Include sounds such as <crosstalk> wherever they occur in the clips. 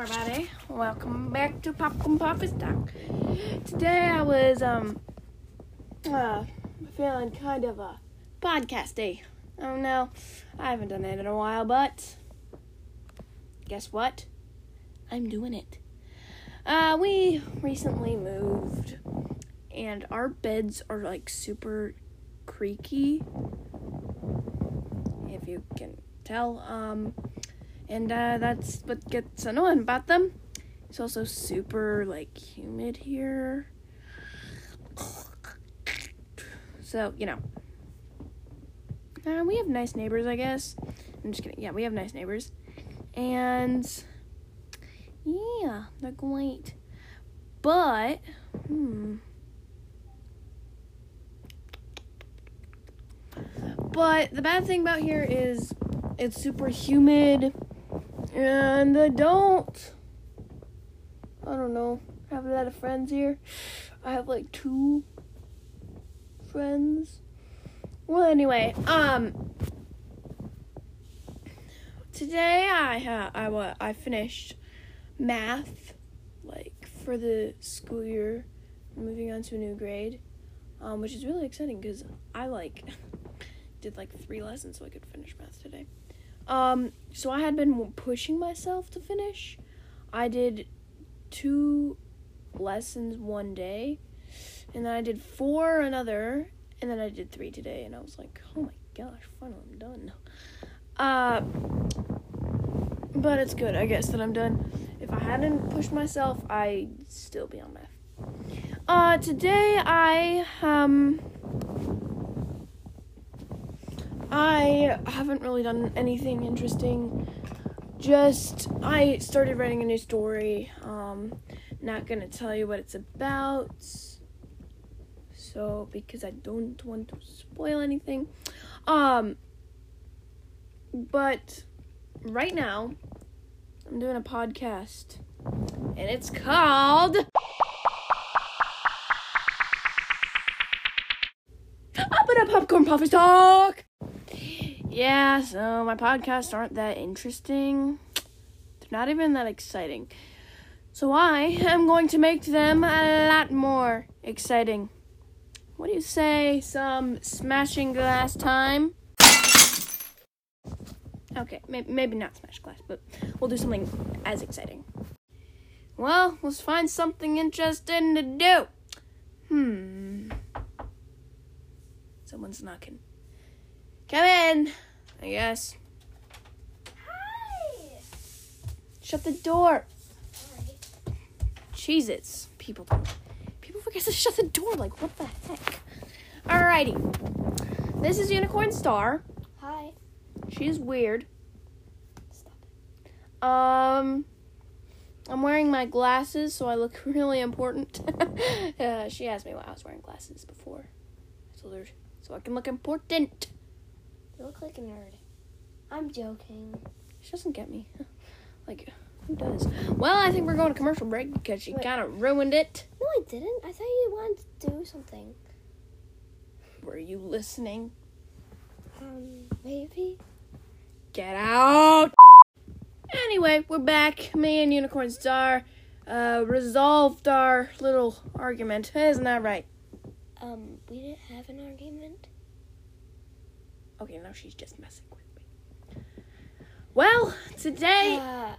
everybody. Welcome back to Popcorn Puffy Talk. Today I was um uh feeling kind of a podcasty. Oh don't. I haven't done it in a while, but guess what? I'm doing it. Uh we recently moved and our beds are like super creaky. If you can tell. Um and uh, that's what gets annoying about them. It's also super like humid here. So, you know. Uh, we have nice neighbors, I guess. I'm just kidding. Yeah, we have nice neighbors. And yeah, they're great. But, hmm. But the bad thing about here is it's super humid and I don't I don't know I have a lot of friends here. I have like two friends. Well, anyway, um, today I ha- I wa- I finished math like for the school year, moving on to a new grade, um, which is really exciting because I like <laughs> did like three lessons so I could finish math today. Um, so I had been pushing myself to finish. I did two lessons one day, and then I did four another, and then I did three today, and I was like, oh my gosh, finally I'm done. Uh, but it's good, I guess, that I'm done. If I hadn't pushed myself, I'd still be on math. Uh, today I, um, I haven't really done anything interesting. Just I started writing a new story. Um, not gonna tell you what it's about. So because I don't want to spoil anything. Um, but right now I'm doing a podcast, and it's called. Up and up popcorn puffy talk. Yeah, so my podcasts aren't that interesting. They're not even that exciting. So I am going to make them a lot more exciting. What do you say? Some smashing glass time? Okay, maybe, not smash glass, but we'll do something as exciting. Well, let's find something interesting to do. Hmm. Someone's knocking. Come in, I guess. Hi. Shut the door. Alright. Jesus, people don't. People forget to shut the door. Like, what the heck? Alrighty. This is Unicorn Star. Hi. She's weird. Stop Um, I'm wearing my glasses, so I look <laughs> really important. <laughs> uh, she asked me why I was wearing glasses before. I told her so I can look important. You look like a nerd. I'm joking. She doesn't get me. <laughs> like, who does? Well, I think we're going to commercial break because she kind of ruined it. No, I didn't. I thought you wanted to do something. Were you listening? Um, maybe. Get out! Anyway, we're back. Me and Unicorn Star uh, resolved our little argument. Isn't that right? Um, we didn't have an argument. Okay, now she's just messing with me. Well, today. Uh,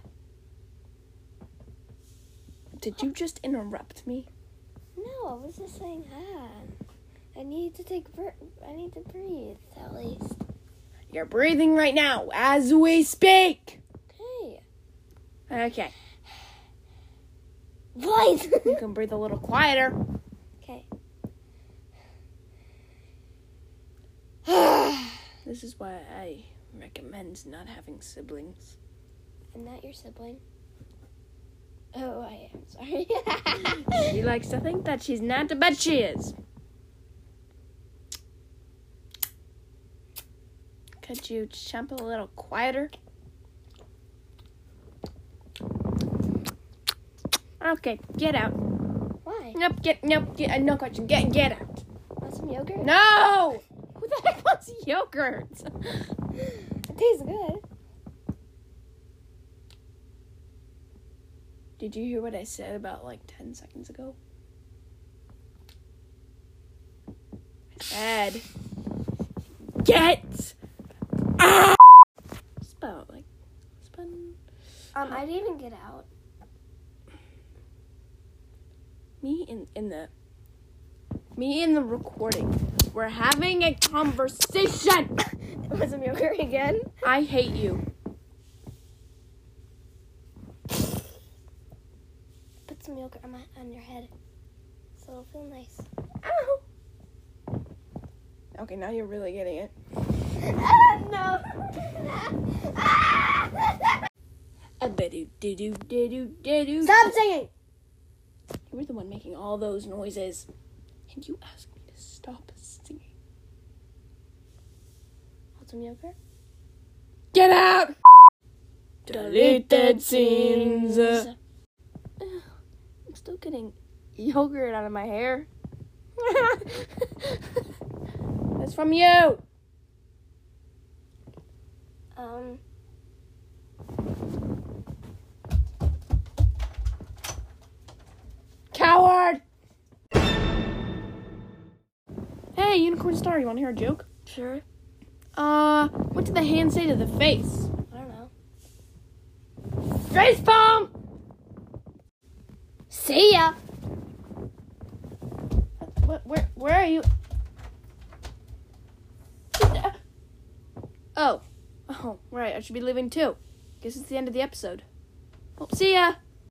Did you just interrupt me? no, I was just saying hi. I need to take. Br- I need to breathe at least. You're breathing right now as we speak. Okay. Okay, What? you can breathe a little quieter. okay. This is why I recommend not having siblings. I'm not your sibling. Oh, I am sorry. <laughs> She likes to think that she's not, but she is. Could you jump a little quieter? Okay, get out. Why? Nope, get nope, get, uh, no question. Get get out. Want some yogurt? No. Who the heck wants yogurt? It tastes good. Did you hear what I said about like 10 seconds ago? Ed. Get out! It's about like. It's. Um, I didn't even get out. Me in, in the. Me in the recording. We're having a conversation! <coughs> Was it yogurt again? I hate you. Put some yogurt on, my, on your head. So it'll feel nice. Ow! Okay, now you're really getting it. <coughs> no. Stop singing. You were the one making all those noises. And you asked me to stop singing. Want some yogurt? Get out! Deleted scenes. I'm still getting yogurt out of my hair. <laughs> That's from you. Um, Coward! Hey, Unicorn Star, you want to hear a joke? sure. Uh, what did the hand say to the face? I don't know. Face palm! See ya. What, where, where are you? Oh. Oh, right, I should be leaving too. Guess it's the end of the episode. Well, see ya!